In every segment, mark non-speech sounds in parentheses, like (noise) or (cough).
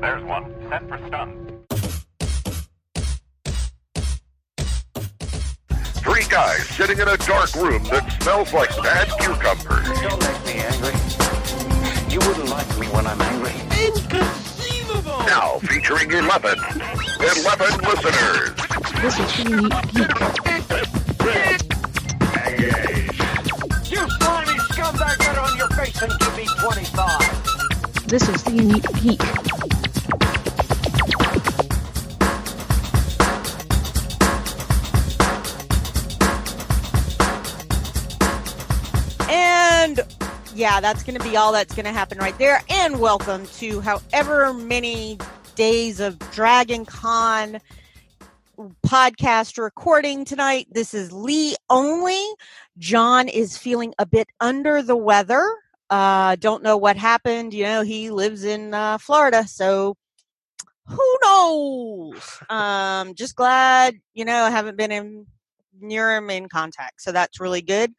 There's one. Set for stun. Three guys sitting in a dark room that smells like bad cucumbers. Don't make me angry. You wouldn't like me when I'm angry. Inconceivable! Now featuring 11. 11 listeners. This is the unique geek. You slimy scumbag, get on your face and give me 25. This is the unique geek. Yeah, that's going to be all that's going to happen right there. And welcome to however many days of Dragon Con podcast recording tonight. This is Leigh only. John is feeling a bit under the weather. Uh, don't know what happened. You know, he lives in uh, Florida, so who knows? Um, just glad, you know, I haven't been in near him in contact. So that's really good.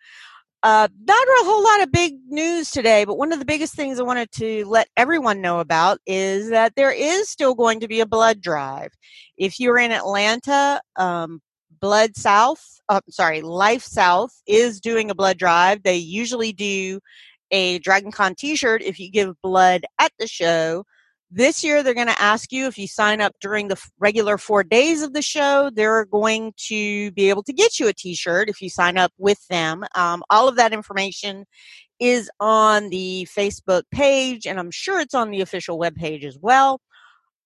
Uh, not a whole lot of big news today, but one of the biggest things I wanted to let everyone know about is that there is still going to be a blood drive. If you're in Atlanta, um, Blood South, uh, sorry, LifeSouth is doing a blood drive. They usually do a Dragon Con t-shirt if you give blood at the show. This year, they're going to ask you if you sign up during the regular four days of the show, they're going to be able to get you a t shirt if you sign up with them. Um, all of that information is on the Facebook page, and I'm sure it's on the official webpage as well.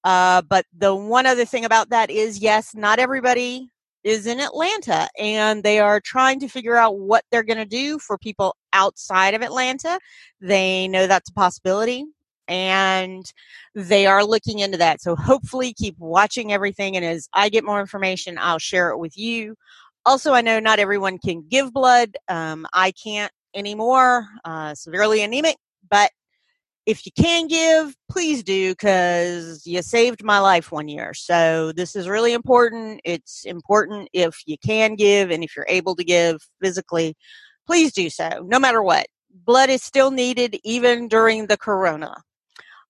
Uh, but the one other thing about that is yes, not everybody is in Atlanta, and they are trying to figure out what they're going to do for people outside of Atlanta. They know that's a possibility and they are looking into that. So hopefully keep watching everything. And as I get more information, I'll share it with you. Also, I know not everyone can give blood. Um, I can't anymore, uh, severely anemic, but if you can give, please do because you saved my life one year. So this is really important. It's important if you can give and if you're able to give physically, please do so, no matter what. Blood is still needed even during the corona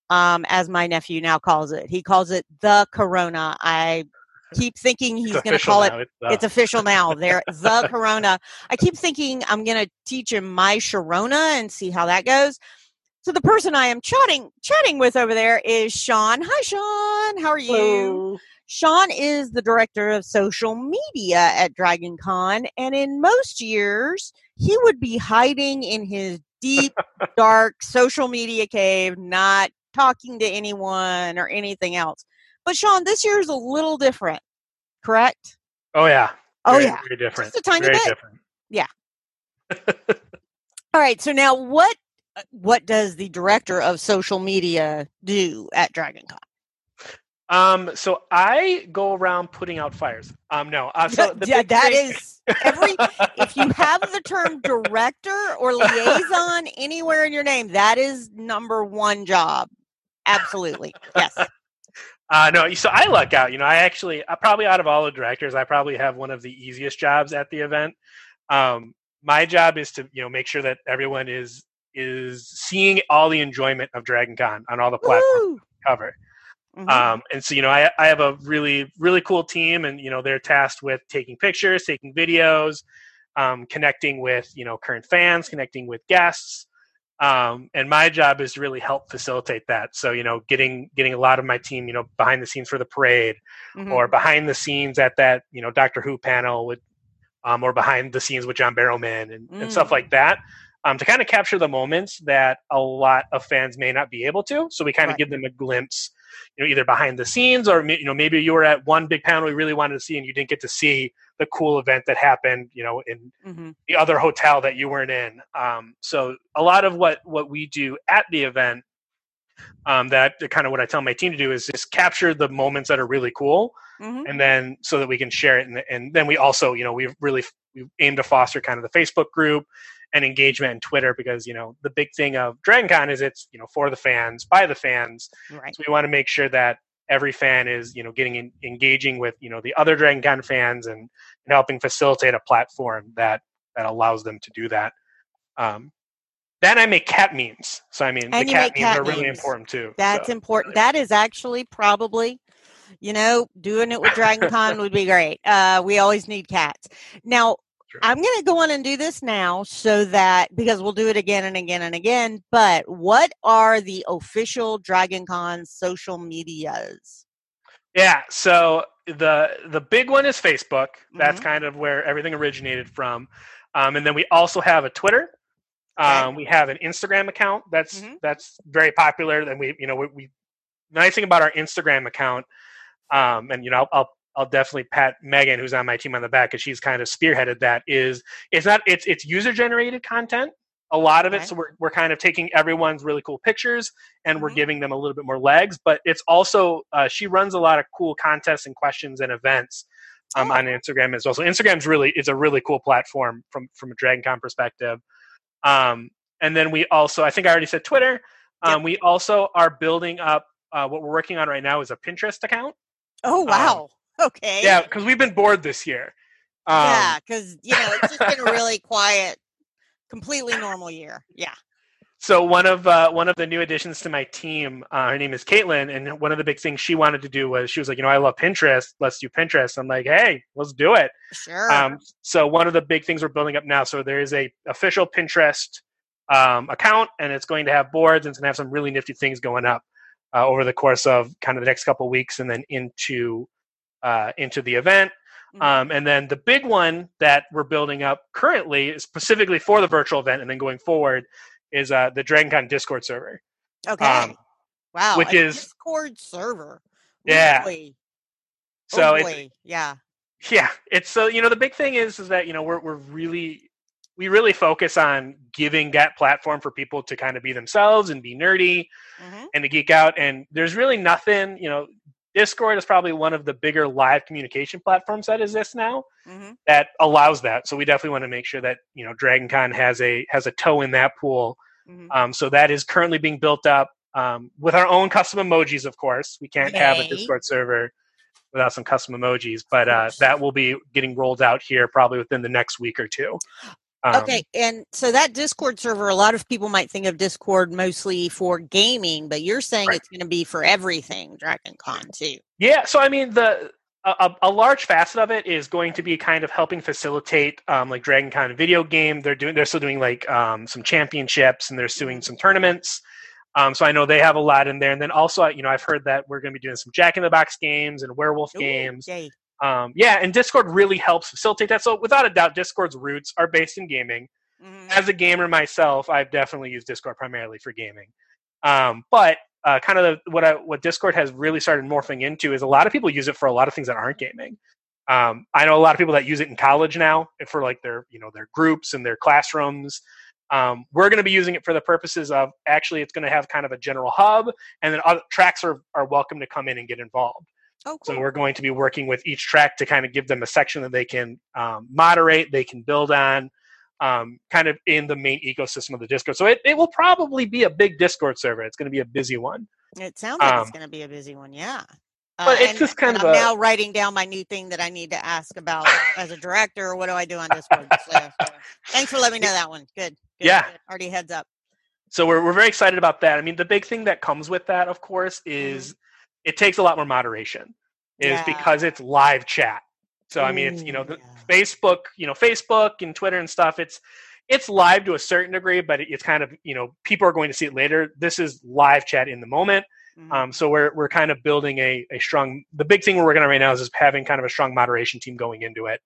um, as my nephew now calls it. He calls it the Corona. I keep thinking he's going to call it. It's, uh, It's official now. There, the Corona. I keep thinking I'm going to teach him my Sharona and see how that goes. So the person I am chatting chatting with over there is Sean. Hi, Sean. How are you? Hello. Sean is the director of social media at Dragon Con, and in most years, he would be hiding in his deep, dark social media cave, not talking to anyone or anything else. But Sean, this year is a little different, correct? Oh yeah. Oh, Very- yeah. Very different. Just a tiny very bit. different. (laughs) All right. So now, what what does the director of social media do at Dragon Con? Um, so I go around putting out fires. Um, no. Uh, so the yeah, that thing- is every. if you have the term director or (laughs) liaison anywhere in your name, that is number one job. Absolutely, yes. (laughs) Uh, no, so I luck out. You know, I actually, I probably out of all the directors, I probably have one of the easiest jobs at the event. Um, my job is to, you know, make sure that everyone is is seeing all the enjoyment of Dragon Con on all the platforms cover. Mhm. Um, and so, you know, I, I have a really, really cool team, and you know, they're tasked with taking pictures, taking videos, um, connecting with you know current fans, connecting with guests. Um, and my job is to really help facilitate that. So, you know, getting getting a lot of my team, you know, behind the scenes for the parade, Mhm. or behind the scenes at that, you know, Doctor Who panel with, um, or behind the scenes with John Barrowman and, and stuff Mm. like that. Um, to kind of capture the moments that a lot of fans may not be able to. So we kind of Right. give them a glimpse, you know, either behind the scenes or you know maybe you were at one big panel you really wanted to see and you didn't get to see the cool event that happened, you know, in Mhm. the other hotel that you weren't in. Um, so a lot of what what we do at the event, um, that kind of what I tell my team to do is just capture the moments that are really cool, Mhm. and then so that we can share it. And, and then we also, you know, we really we aim to foster kind of the Facebook group and engagement and Twitter because you know the big thing of DragonCon is it's you know for the fans by the fans. Right. So we want to make sure that every fan is you know getting in, engaging with you know the other DragonCon fans and, and helping facilitate a platform that that allows them to do that. Um, Then I make cat memes. So I mean, And the cat memes cat are really important too. That's so. important. That is actually probably, you know, doing it with Dragon Con would be great. Uh, we always need cats. Now. I'm going to go on and do this now so that because we'll do it again and again and again. But what are the official Dragon Con social medias? Yeah, so the the big one is Facebook. That's Mhm. kind of where everything originated from. Um, and then we also have a Twitter. Okay. Um, we have an Instagram account that's Mhm. that's very popular. And we, you know, we, we nice thing about our Instagram account, um, and you know, I'll, I'll I'll definitely pat Megan, who's on my team on the back, because she's kind of spearheaded that. Is it's not it's it's user generated content. A lot of it, so we're we're kind of taking everyone's really cool pictures and we're Mhm. giving them a little bit more legs. But it's also uh, she runs a lot of cool contests and questions and events um, Oh. on Instagram as well. So Instagram's really is a really cool platform from from a DragonCon perspective. Um, and then we also, I think I already said Twitter. Um, We also are building up. Uh, what we're working on right now is a Pinterest account. Oh, wow. (laughs) okay. Yeah, because we've been bored this year. Um, yeah, because, you know, it's just been a really quiet, completely normal year. Yeah. So one of uh, one of the new additions to my team, uh, her name is Caitlin, and one of the big things she wanted to do was she was like, you know, I love Pinterest. Let's do Pinterest. I'm like, hey, let's do it. Sure. Um, so one of the big things we're building up now. So there is a official Pinterest um, account, and it's going to have boards and it's going to have some really nifty things going up uh, over the course of kind of the next couple weeks, and then into uh, into the event. Mhm. Um, and then the big one that we're building up currently, specifically for the virtual event, and then going forward, is uh, the DragonCon Discord server. okay. um, wow. which is- Discord server. Yeah. Really? So oh, it's yeah. yeah it's so you know the big thing is is that you know we're, we're really we really focus on giving that platform for people to kind of be themselves and be nerdy hmm and to geek out and there's really nothing you know discord is probably one of the bigger live communication platforms that exists now hmm that allows that. So we definitely want to make sure that you know dragon con has a has a toe in that pool. Hmm um, so that is currently being built up um, with our own custom emojis of course. We can't have a discord server without some custom emojis but uh, that will be getting rolled out here probably within the next week or two um, Okay, and so that Discord server, a lot of people might think of Discord mostly for gaming, but you're saying Right. it's going to be for everything Dragon Con too. yeah so i mean the a, a- large facet of it is going to be kind of helping facilitate um, like dragon con video game they're doing they're still doing like um, some championships and they're doing some tournaments um, so i know they have a lot in there and then also you know i've heard that we're going to be doing some jack in the box games and werewolf Ooh, games Yay. Um, yeah and discord really helps facilitate that. So without a doubt discord's roots are based in gaming. Mhm. as a gamer myself i've definitely used discord primarily for gaming. Um, but uh, kind of the, what I, what discord has really started morphing into is a lot of people use it for a lot of things that aren't gaming. Um, i know a lot of people that use it in college now for like their you know their groups and their classrooms. Um, we're going to be using it for the purposes of actually it's going to have kind of a general hub and then other tracks are, are welcome to come in and get involved Oh, so we're going to be working with each track to kind of give them a section that they can um, moderate, they can build on, um, kind of in the main ecosystem of the Discord. So it, it will probably be a big Discord server. It's going to be a busy one. It sounds like it's um, going to be a busy one. Yeah. Uh, but it's and- just kind of I'm a- now writing down my new thing that I need to ask about (laughs) as a director. What do I do on Discord? So, so thanks for letting me know that one. Good. good, Yeah. good. Already heads up. So we're, we're very excited about that. I mean, the big thing that comes with that, of course, is it takes a lot more moderation, is Yeah. because it's live chat. So I mean, it's you know the yeah. Facebook, you know Facebook and Twitter and stuff. It's it's live to a certain degree, but it's kind of you know people are going to see it later. This is live chat in the moment. Mhm. Um, so we're we're kind of building a, a strong. The big thing we're working on right now is just having kind of a strong moderation team going into it,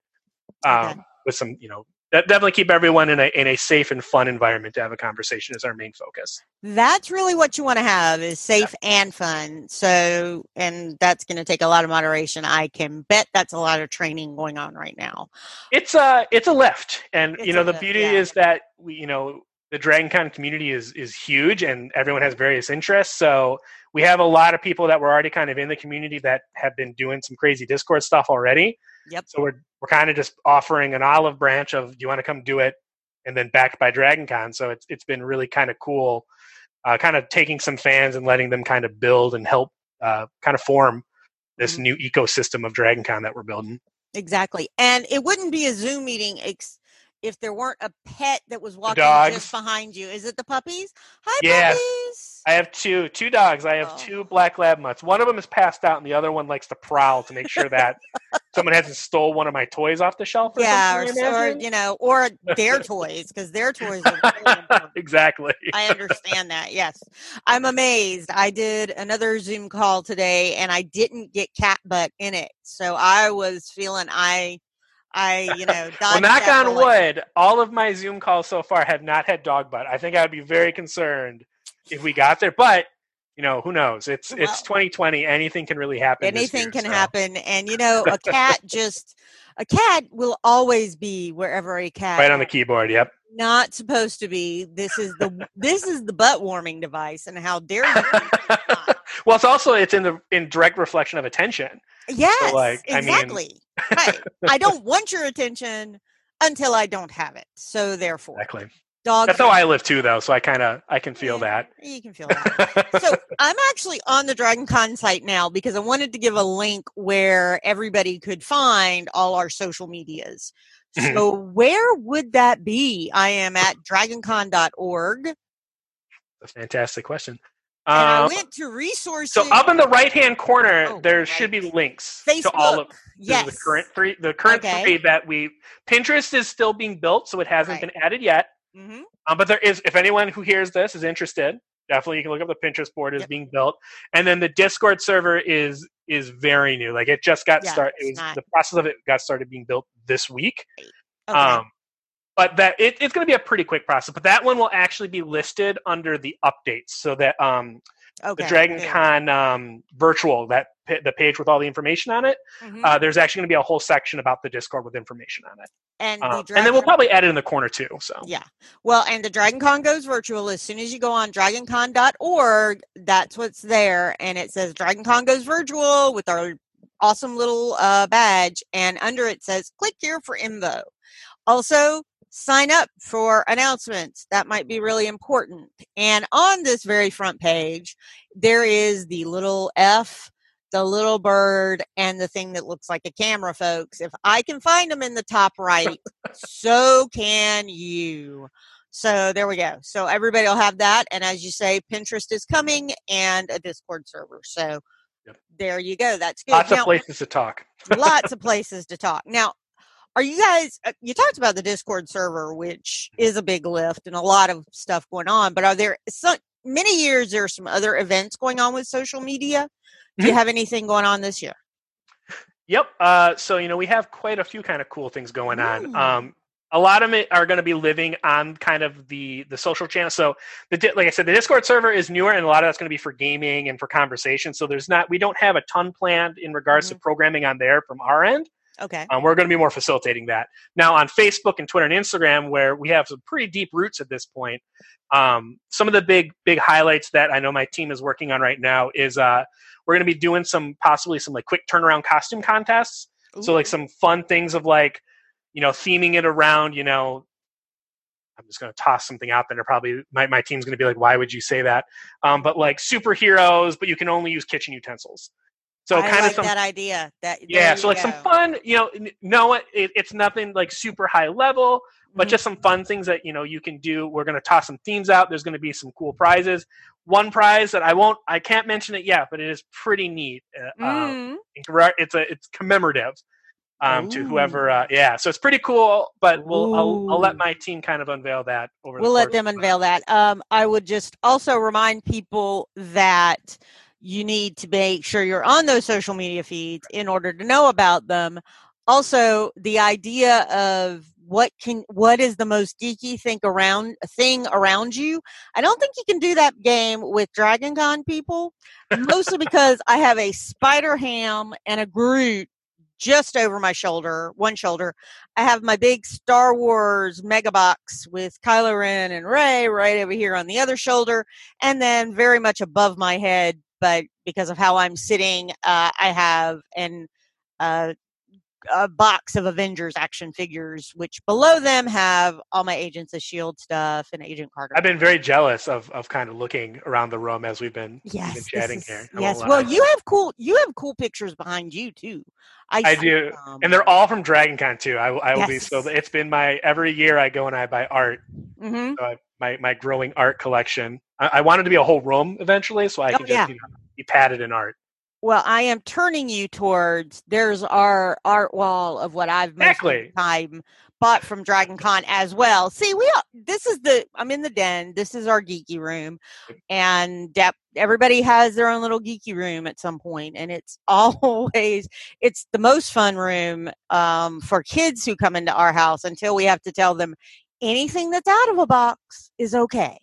um, Okay. with some you know definitely keep everyone in a in a safe and fun environment to have a conversation is our main focus. That's really what you want to have is safe and fun. So, and that's going to take a lot of moderation. I can bet that's a lot of training going on right now. It's a it's a lift, and It's you know the lift, beauty yeah. is that we you know the Dragon Con community is is huge, and everyone has various interests. So we have a lot of people that were already kind of in the community that have been doing some crazy Discord stuff already. Yep. So we're we're kind of just offering an olive branch of do you want to come do it, and then backed by Dragon Con. So it's it's been really kind of cool, uh, kind of taking some fans and letting them kind of build and help uh, kind of form this Mhm. new ecosystem of Dragon Con that we're building. Exactly. And it wouldn't be a Zoom meeting ex- if there weren't a pet that was walking just behind you. Is it the puppies? Hi, Yes. puppies. I have two two dogs. I have Oh. two black lab mutts. One of them is passed out, and the other one likes to prowl to make sure that (laughs) someone hasn't stole one of my toys off the shelf. Or yeah, or, or you know, or their (laughs) toys because their toys are exactly. I understand that. Yes. I'm amazed. I did another Zoom call today and I didn't get cat butt in it. So I was feeling I I, you know, (laughs) Well, knock on wood. All of my Zoom calls so far have not had dog butt. I think I would be very concerned if we got there, but you know, who knows? It's Well- it's 2020. Anything can really happen. Anything year, can so. happen. And you know, a (laughs) cat just a cat will always be wherever a cat Right on the keyboard. Yep. not supposed to be. This is the this is the butt warming device and how dare you (laughs) well, it's also it's in the in direct reflection of attention. Yes, like, I mean- exactly. right. I don't want your attention until I don't have it. So (laughs) therefore, Exactly. Dogs. That's how I live too, though. So I kind of I can feel Yeah, that. You can feel that. so (laughs) I'm actually on the Dragon Con site now because I wanted to give a link where everybody could find all our social medias. So where would that be? I am at dragoncon.org a fantastic question. I Um, went to resources. so up in the right hand corner, Oh, there should be links Facebook. to all of yes. the current three. The current Okay. three that we Pinterest is still being built, so it hasn't Right. been added yet. Hmm Um, but there is, if anyone who hears this is interested, definitely you can look up the Pinterest board is Yep. being built, and then the Discord server is is very new. Like it just got Yeah, started. It was not- the process of it got started being built this week. Okay. Um, but that it, it's going to be a pretty quick process. But that one will actually be listed under the updates, so that um, okay. the Dragon good. Con um, virtual that the page with all the information on it. Mhm. Uh, there's actually going to be a whole section about the Discord with information on it, and, the um, and then we'll probably add it in the corner too. So Yeah. Well, and the Dragon Con goes virtual as soon as you go on dragoncon.org. That's what's there. And it says Dragon Con goes virtual with our awesome little uh, badge. And under it says click here for info. Also, sign up for announcements. That might be really important. And on this very front page, there is the little F. The little bird and the thing that looks like a camera, folks. If I can find them in the top right, so can you. So there we go. So everybody will have that. And as you say, Pinterest is coming and a Discord server. So Yep. there you go. That's good. lots Now, of places to talk. (laughs) lots of places to talk. Now, are you guys, uh, you talked about the Discord server, which is a big lift and a lot of stuff going on, but are there some, many years there are some other events going on with social media? Do you Mhm. have anything going on this year? Yep. Uh, so you know we have quite a few kind of cool things going on. Ooh. Um, a lot of it are going to be living on kind of the the social channel. So the di- like I said, the Discord server is newer, and a lot of that's going to be for gaming and for conversation. So there's not we don't have a ton planned in regards to programming on there from our end. Okay. Um, we're going to be more facilitating that now on Facebook and Twitter and Instagram, where we have some pretty deep roots at this point. Um, some of the big big highlights that I know my team is working on right now is uh, we're going to be doing some possibly some like quick turnaround costume contests. So like some fun things of like, you know, theming it around, you know, I'm just going to toss something out there. Probably my, my team's going to be like, why would you say that? Um, but like superheroes, but you can only use kitchen utensils. So kind of some, that idea. That yeah. So like some fun, you know, no, it, it's nothing like super high level, but Mhm. just some fun things that you know you can do. We're going to toss some themes out. There's going to be some cool prizes. One prize that I won't, I can't mention it yet, but it is pretty neat. Uh, um, Mm. it's a it's commemorative um, to whoever. Uh, yeah, so it's pretty cool. But we'll I'll, I'll let my team kind of unveil that over. we'll the let them unveil that. Um, I would just also remind people that you need to make sure you're on those social media feeds in order to know about them. Also, the idea of what can what is the most geeky thing around thing around you. I don't think you can do that game with Dragon Con people, mostly (laughs) because I have a Spider-Ham and a Groot just over my shoulder, one shoulder, I have my big Star Wars mega box with Kylo Ren and Rey right over here on the other shoulder, and then very much above my head, but because of how I'm sitting, uh, I have an uh, a box of Avengers action figures, which below them have all my Agents of Shield stuff and Agent Carter. I've been very jealous of, of kind of looking around the room as we've been, yes, been chatting is- here. I Yes, well, you have cool you have cool pictures behind you too. I see do, them. and they're all from Dragon Con too. I, will- I will be so. It's been my every year I go and I buy art. Mhm. So I, my my growing art collection. I, I wanted to be a whole room eventually, so I Oh, can just yeah. you know, be padded in art. Well, I am turning you towards there's our art wall of what I've Exactly. time bought from Dragon Con as well. See, we all, this is the I'm in the den. This is our geeky room, and dep- everybody has their own little geeky room at some point, and it's (laughs) always it's the most fun room um, for kids who come into our house until we have to tell them anything that's out of a box is okay.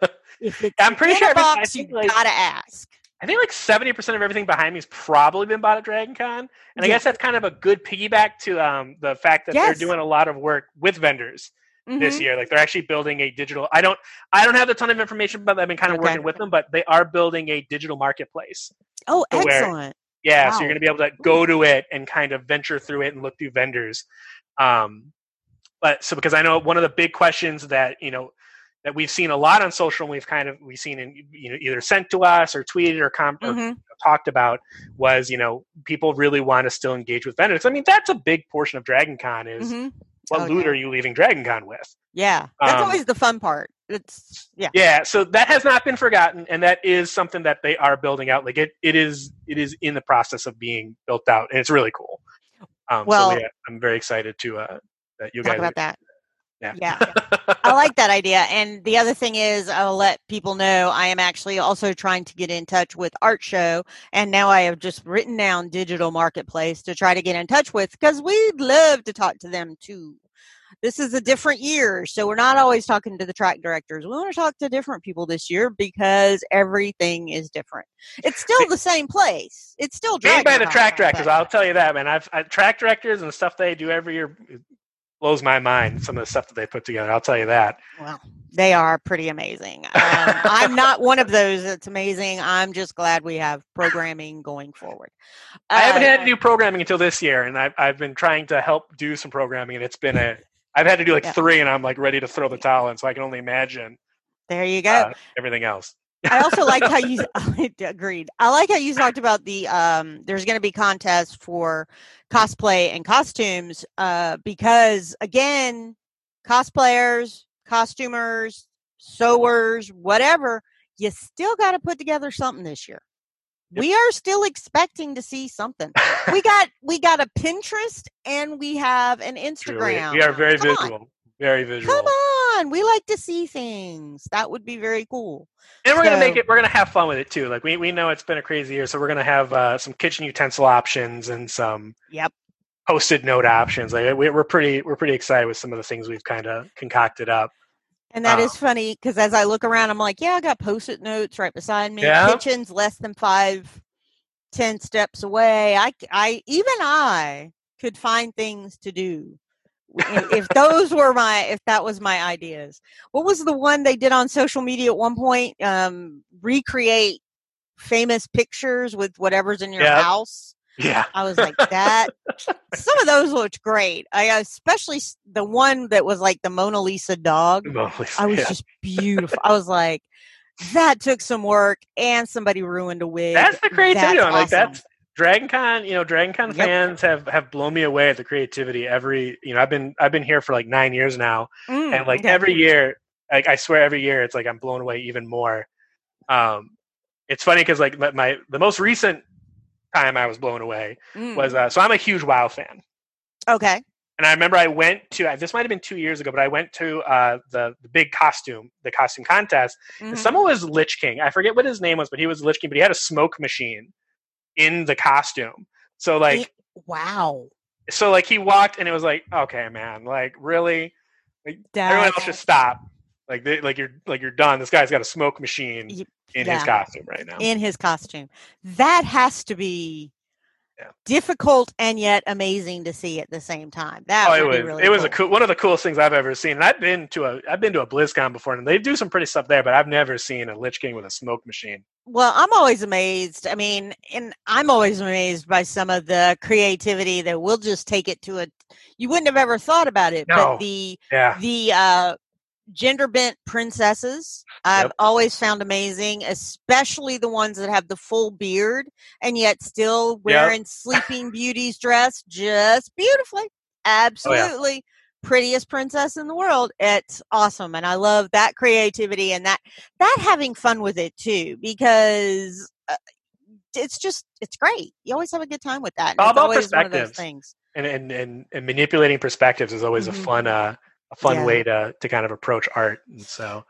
(laughs) If it's I'm pretty sure I box, you think, like- gotta ask. I think like seventy percent of everything behind me has probably been bought at Dragon Con, and I guess that's kind of a good piggyback to um, the fact that Yes. they're doing a lot of work with vendors this Mhm. year. Like they're actually building a digital. I don't I don't have a ton of information, but I've been kind of Okay. working with them. But they are building a digital marketplace. Oh, to where- excellent. Yeah, so you're going to be able to go to it and kind of venture through it and look through vendors. Um, but so because I know one of the big questions that you know that we've seen a lot on social, and we've kind of we've seen in you know either sent to us or tweeted or, com- or Mhm. talked about was you know people really want to still engage with vendors. I mean that's a big portion of Dragon Con is Mhm. what Oh, loot yeah. are you leaving Dragon Con with? Yeah, that's Um, always the fun part. It's yeah. Yeah, so that has not been forgotten, and that is something that they are building out. Like it, it is, it is in the process of being built out, and it's really cool. Um, Well- so yeah, I'm very excited to uh, that you Talk guys. about that. Yeah, Yeah. I like that (laughs) idea. And the other thing is, I'll let people know I am actually also trying to get in touch with Art Show. And now I have just written down Digital Marketplace to try to get in touch with because we'd love to talk to them too. This is a different year. So we're not always talking to the track directors. We want to talk to different people this year because everything is different. It's still the same place. It's still Made by the track directors. I'll tell you that, man. I've I, track directors and the stuff they do every year blows my mind. Some of the stuff that they put together. I'll tell you that. Well, they are pretty amazing. Um, I'm not one of those that's amazing. I'm just glad we have programming going forward. I haven't Uh, had to do programming until this year, and I've I've been trying to help do some programming, and it's been a. I've had to do like Yeah. three, and I'm like ready to throw the towel in. So I can only imagine There you go. uh, everything else. I also liked how you (laughs) (laughs) agreed. I like how you talked about the um there's going to be contests for cosplay and costumes uh because again cosplayers, costumers, sewers, whatever, you still got to put together something this year. Yep. We are still expecting to see something. We (laughs) got we got a Pinterest and we have an True, Instagram. We, we are very Come on. Very visual. Come on, we like to see things. That would be very cool. And we're gonna make it. We're gonna have fun with it too. Like we, we know it's been a crazy year, so we're gonna have uh, some kitchen utensil options and some Yep. post-it note options. Like we, we're pretty we're pretty excited with some of the things we've kind of concocted up. And that is Um, funny because as I look around, I'm like, yeah, I got post-it notes right beside me. Yeah. Kitchen's less than five, ten steps away. I, I, even I could find things to do if those were my, if that was my ideas. What was the one they did on social media at one point? Um, recreate famous pictures with whatever's in your Yeah. house. Yeah. I was like (laughs) that. Some of those looked great. I especially the one that was like the Mona Lisa dog. I was Yeah. just beautiful. I was like, that took some work, and somebody ruined a wig. That's the creativity. That's it. Like awesome. that's Dragon Con. You know, Dragon Con Yep. fans have have blown me away at the creativity. Every you know, I've been I've been here for like nine years now, Mm, and like okay. every year, like I swear, every year it's like I'm blown away even more. Um, it's funny because like my, my the most recent time I was blown away Mm, was uh, so I'm a huge WoW fan. okay. And I remember I went to uh, this might have been two years ago, but I went to uh, the the big costume, the costume contest. And Mhm. someone was Lich King. I forget what his name was, but he was Lich King. But he had a smoke machine in the costume. So like, It- wow. so like he walked, and it was like, okay, man, like really, everyone else should stop. Like, they, like you're like you're done. This guy's got a smoke machine in his costume right now. in his costume. That has to be Yeah. difficult and yet amazing to see at the same time. That Oh, was be really it was a cool. cool one of the coolest things I've ever seen. And I've been to a I've been to a BlizzCon before, and they do some pretty stuff there. But I've never seen a Lich King with a smoke machine. Well, I'm always amazed. I mean, and I'm always amazed by some of the creativity that will just take it to a. You wouldn't have ever thought about it, No. but the Yeah, the uh, gender bent princesses I've Yep. always found amazing, especially the ones that have the full beard and yet still wearing Sleeping Beauty's dress just beautifully. Absolutely. Prettiest princess in the world. It's awesome. And I love that creativity and that that having fun with it too, because uh, it's just it's great. You always have a good time with that. and All it's about always one of those perspectives. things. and and and, and manipulating perspectives is always Mhm. a fun uh a fun Yeah. way to to kind of approach art. And so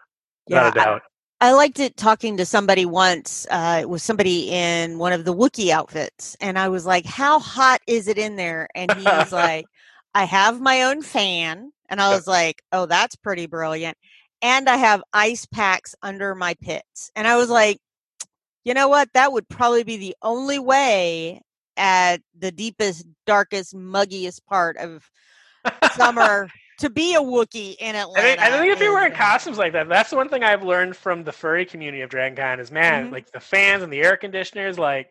Yeah, without a I- doubt. I liked it talking to somebody once. Uh, it was somebody in one of the Wookiee outfits, and I was like, "How hot is it in there?" And he was (laughs) like, "I have my own fan," and I was like, "Oh, that's pretty brilliant." And I have ice packs under my pits, and I was like, "You know what? That would probably be the only way at the deepest, darkest, muggiest part of (laughs) summer to be a Wookiee in I Atlanta." think, I think if you're wearing costumes like that, that's the one thing I've learned from the furry community of Dragon Con is man, Mhm. like the fans and the air conditioners, like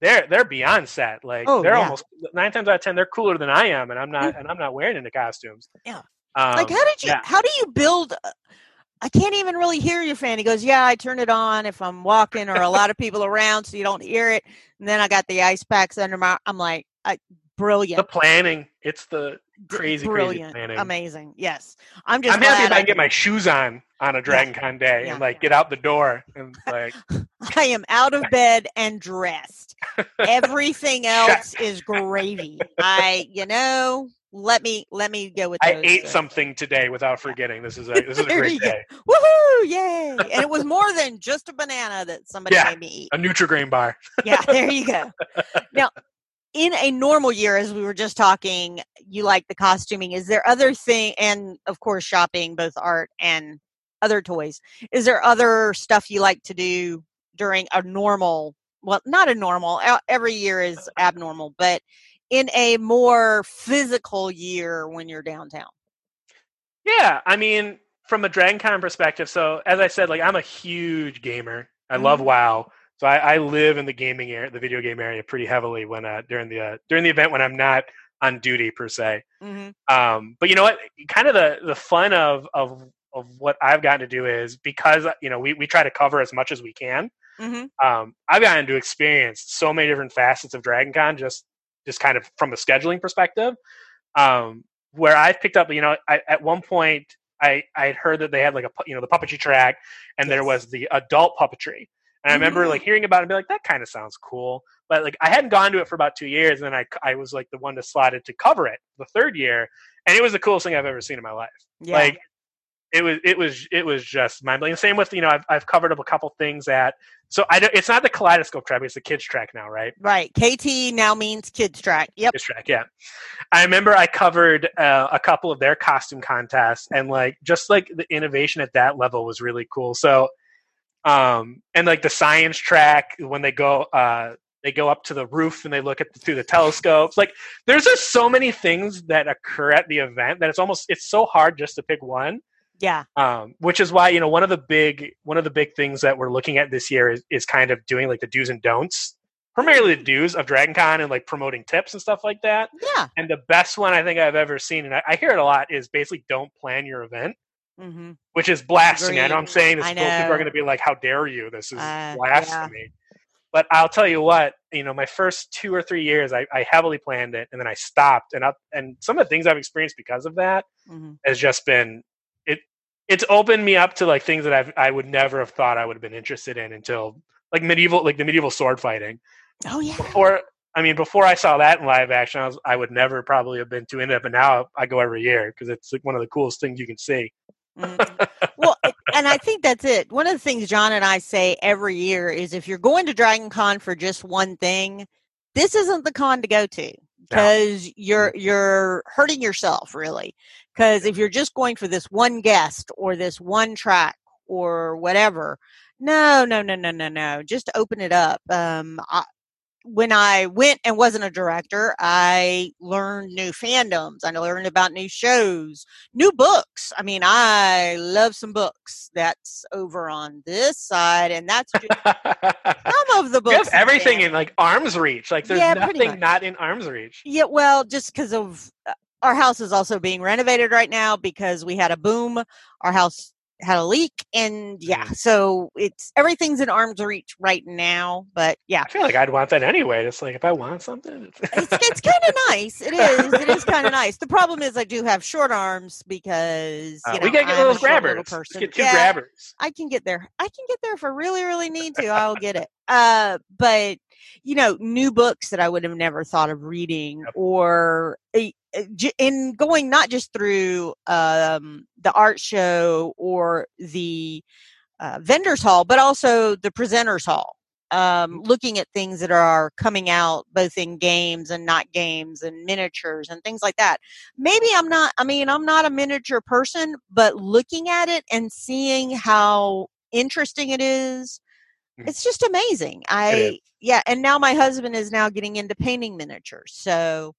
they're they're beyond set. Like Oh, they're yeah. almost nine times out of ten, they're cooler than I am, and I'm not and I'm not wearing into costumes. Yeah. Um, like how did you yeah. how do you build I can't even really hear your fan he goes yeah i turn it on if i'm walking or a lot of people around so you don't hear it and then i got the ice packs under my i'm like I, brilliant the planning? It's the crazy, crazy brilliant planning. amazing yes i'm just I'm happy if I can get my shoes on on a Dragon Con day Yeah, and like yeah. get out the door and (laughs) like i am out of bed and dressed everything (laughs) else is gravy i you know let me let me go with I ate something today without forgetting. This is (laughs) a this is a great go. day. woohoo yay and it was more than just a banana that somebody Yeah. made me eat A Nutrigrain bar. yeah, there you go. Now, in a normal year, as we were just talking, you like the costuming. Is there other thing, and of course, shopping, both art and other toys. Is there other stuff you like to do during a normal? Well, not a normal. Every year is abnormal, but in a more physical year when you're downtown. Yeah, I mean, from a Dragon Con perspective, so as I said, like I'm a huge gamer. I love Mhm. WoW, so I, I live in the gaming area, the video game area, pretty heavily when uh, during the uh, during the event when I'm not on duty per se. Mm-hmm. Um, but you know what? Kind of the the fun of of of what I've gotten to do is because you know we we try to cover as much as we can. Mm-hmm. Um, I've gotten to experience so many different facets of Dragon Con just just kind of from a scheduling perspective. Um, where I've picked up, you know, I, at one point I I had heard that they had like a you know the puppetry track, and there was the adult puppetry. And I remember like hearing about it and be like, that kind of sounds cool. But like I hadn't gone to it for about two years, and then I I was like the one to slotted to cover it the third year, and it was the coolest thing I've ever seen in my life. Yeah. Like it was it was it was just mind blowing. Same with you know I've I've covered up a couple things at so I don't, it's not the kaleidoscope track, it's the kids track now, right? right. KT now means kids track. Yep. Kids track, yeah. I remember I covered uh, a couple of their costume contests, and like just like the innovation at that level was really cool. So, um, and like the science track when they go uh they go up to the roof and they look at the, through the telescopes. Like there's just so many things that occur at the event that it's almost it's so hard just to pick one. Yeah. um, which is why you know one of the big one of the big things that we're looking at this year is, is kind of doing like the do's and don'ts primarily the do's of dragon con and like promoting tips and stuff like that Yeah. and the best one i think i've ever seen and i, I hear it a lot is basically don't plan your event Mm-hmm. which is blasphemy. I know i'm saying this people are going to be like how dare you? This is Uh, blasphemy. But i'll tell you what you know my first two or three years I, I heavily planned it and then i stopped and up and some of the things i've experienced because of that Mm-hmm. has just been it it's opened me up to like things that I've, I would never have thought I would have been interested in until like medieval like the medieval sword fighting. Oh yeah. before I mean before I saw that in live action I was I would never probably have been too into it but now I go every year because it's like one of the coolest things you can see Mhm. well, and I think that's it. One of the things John and I say every year is if you're going to Dragon Con for just one thing, this isn't the con to go to because you're you're hurting yourself really. Because if you're just going for this one guest or this one track or whatever, no, no, no, no, no, no. Just open it up. Um, I, when I went and wasn't a director, I learned new fandoms. I learned about new shows, new books. I mean, I love some books. That's over on this side, and that's just some of the (laughs) you books. have everything in like arm's reach. Like there's Yeah, nothing not in arm's reach. Yeah, well, just because of uh, our house is also being renovated right now because we had a boom. Our house had a leak, and yeah, Mm. so it's everything's in arm's reach right now. But yeah, I feel like I'd want that anyway. It's like if I want something, it's, it's kind of nice. It is. It is kind of nice. The problem is I do have short arms because Uh, know, we gotta get I'm a those grabbers. Let's person. get two Yeah, grabbers. I can get there. I can get there if I really, really need to. I'll get it. Uh, but you know, new books that I would have never thought of reading, Yep. or j- in going not just through um, the art show or the uh, vendors hall, but also the presenters hall. Um, looking at things that are coming out both in games and not games and miniatures and things like that maybe I'm not, I mean, I'm not a miniature person, but looking at it and seeing how interesting it is, Mhm. it's just amazing. I, yeah. And now my husband is now getting into painting miniatures. So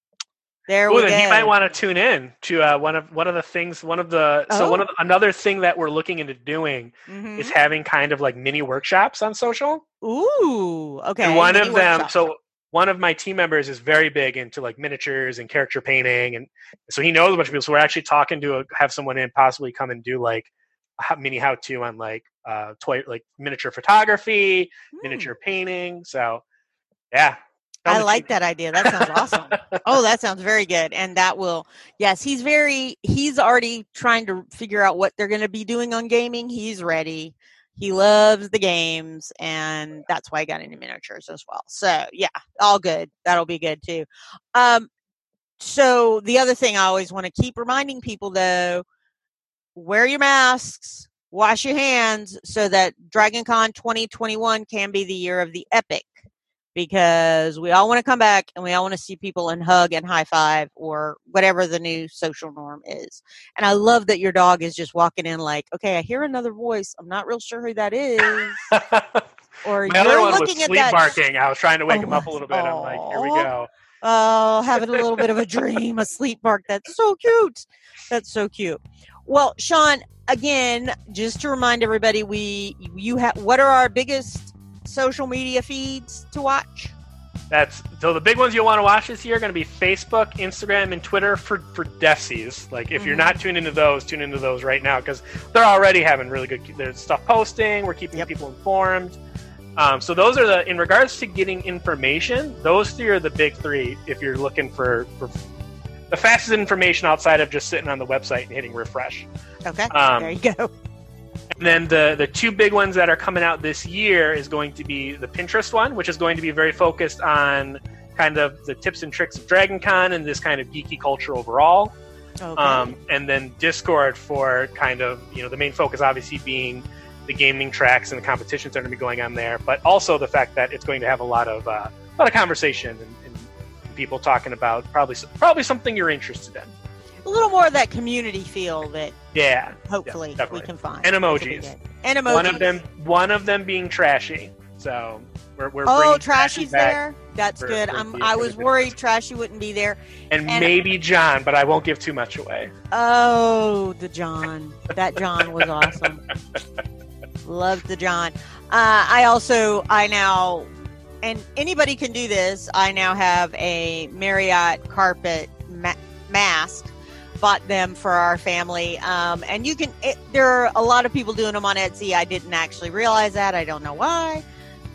there Oh, we then go. he might want to tune in to uh, one of one of the things. One of the so one Oh. of the, another thing that we're looking into doing Mhm. is having kind of like mini workshops on social. Ooh, okay. and one mini of them, workshop. so one of my team members is very big into like miniatures and character painting, and so he knows a bunch of people. So we're actually talking to a, have someone in possibly come and do like a mini how to on like uh toy like miniature photography, Hmm, miniature painting. So yeah, I like that idea. That sounds awesome. Oh, that sounds very good. And that will, yes, he's very, he's already trying to figure out what they're going to be doing on gaming. He's ready. He loves the games, and that's why I got into miniatures as well. So, yeah, all good. That'll be good too. Um, so, the other thing I always want to keep reminding people though wear your masks, wash your hands so that DragonCon 2021 can be the year of the epic because we all want to come back and we all want to see people and hug and high five or whatever the new social norm is. And I love that your dog is just walking in like, okay, I hear another voice. I'm not real sure who that is. (laughs) Or My other you're one was looking at sleep that. barking. I was trying to oh wake Oh, him up a little bit. I'm like, here we go. Oh, having a little bit of a dream, a sleep bark. That's so cute. That's so cute. Well, Sean, again, just to remind everybody, we you have what are our biggest social media feeds to watch? That's so the big ones you'll want to watch this year are going to be Facebook, Instagram, and Twitter for for Defsies. Like if you're Mhm. not tuned into those, tune into those right now because they're already having really good there's stuff posting. We're keeping Yep. people informed. Um, so those are the in regards to getting information. Those three are the big three. If you're looking for, for the fastest information outside of just sitting on the website and hitting refresh. Okay, Um, there you go. And then the the two big ones that are coming out this year is going to be the Pinterest one, which is going to be very focused on kind of the tips and tricks of Dragon Con and this kind of geeky culture overall. Okay. Um, and then Discord for kind of you know the main focus obviously being the gaming tracks and the competitions that are going to be going on there, but also the fact that it's going to have a lot of uh, a lot of conversation and, and people talking about probably probably something you're interested in. a little more of that community feel that Yeah, hopefully we can find. And emojis. And emojis. one of them one of them being trashy. So we're, we're Oh, bringing Trashy's there. That's for- good. for I'm, I was worried Trashy wouldn't be there. and, and- maybe John, but I won't give too much away. Oh, the John. That John was awesome. (laughs) Loved the John. Uh, I also, I now, and anybody can do this. I now have a Marriott carpet ma- mask. Bought them for our family, um, and you can. It, there are a lot of people doing them on Etsy. I didn't actually realize that. I don't know why,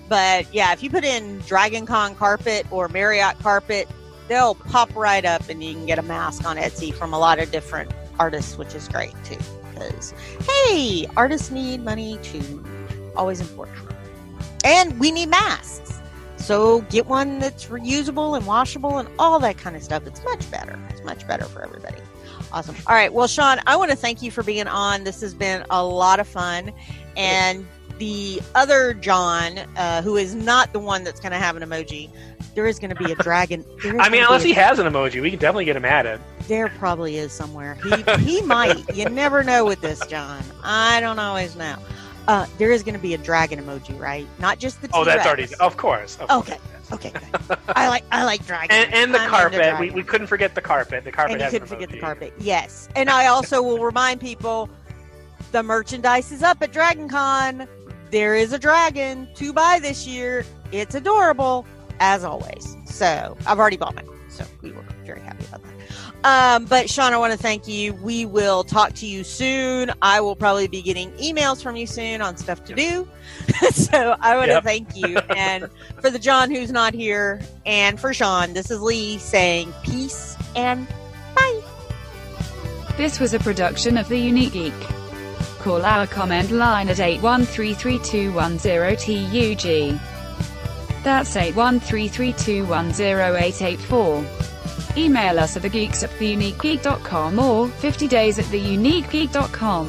but yeah, if you put in Dragon Con carpet or Marriott carpet, they'll pop right up, and you can get a mask on Etsy from a lot of different artists, which is great too. Because hey, artists need money too. Always important. And we need masks. So get one that's reusable and washable and all that kind of stuff. It's much better. It's much better for everybody. Awesome. All right. Well, Sean, I want to thank you for being on. This has been a lot of fun. And the other John, uh, who is not the one that's going to have an emoji, there is going to be a dragon. (laughs) I mean, unless he has an emoji, we can definitely get him added. there probably is somewhere. He (laughs) he might. You never know with this, John. I don't always know. Uh, there is going to be a dragon emoji, right? Not just the. Oh, that's already. Of course. Of Okay. Course. Okay, good. I like I like dragon. And, and the I'm carpet. We, we couldn't forget the carpet. The carpet and you couldn't forget the carpet. Yes, and I also will remind people the merchandise is up at Dragon Con. There is a dragon to buy this year. It's adorable, as always. So I've already bought mine. So we were very happy about that. Um, but Sean, I want to thank you. We will talk to you soon. I will probably be getting emails from you soon on stuff to do. (laughs) so I want to thank you. And (laughs) for the John who's not here, and for Sean, this is Leigh saying peace and bye. This was a production of The Unique Geek. Call our comment line at 8133210TUG. That's 81332108884. Email us at thegeeks at theuniquegeek.com or 50days at theuniquegeek.com.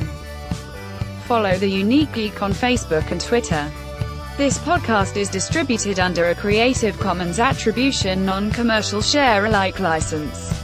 Follow The Unique Geek on Facebook and Twitter. This podcast is distributed under a Creative Commons Attribution Non-Commercial Share-alike license.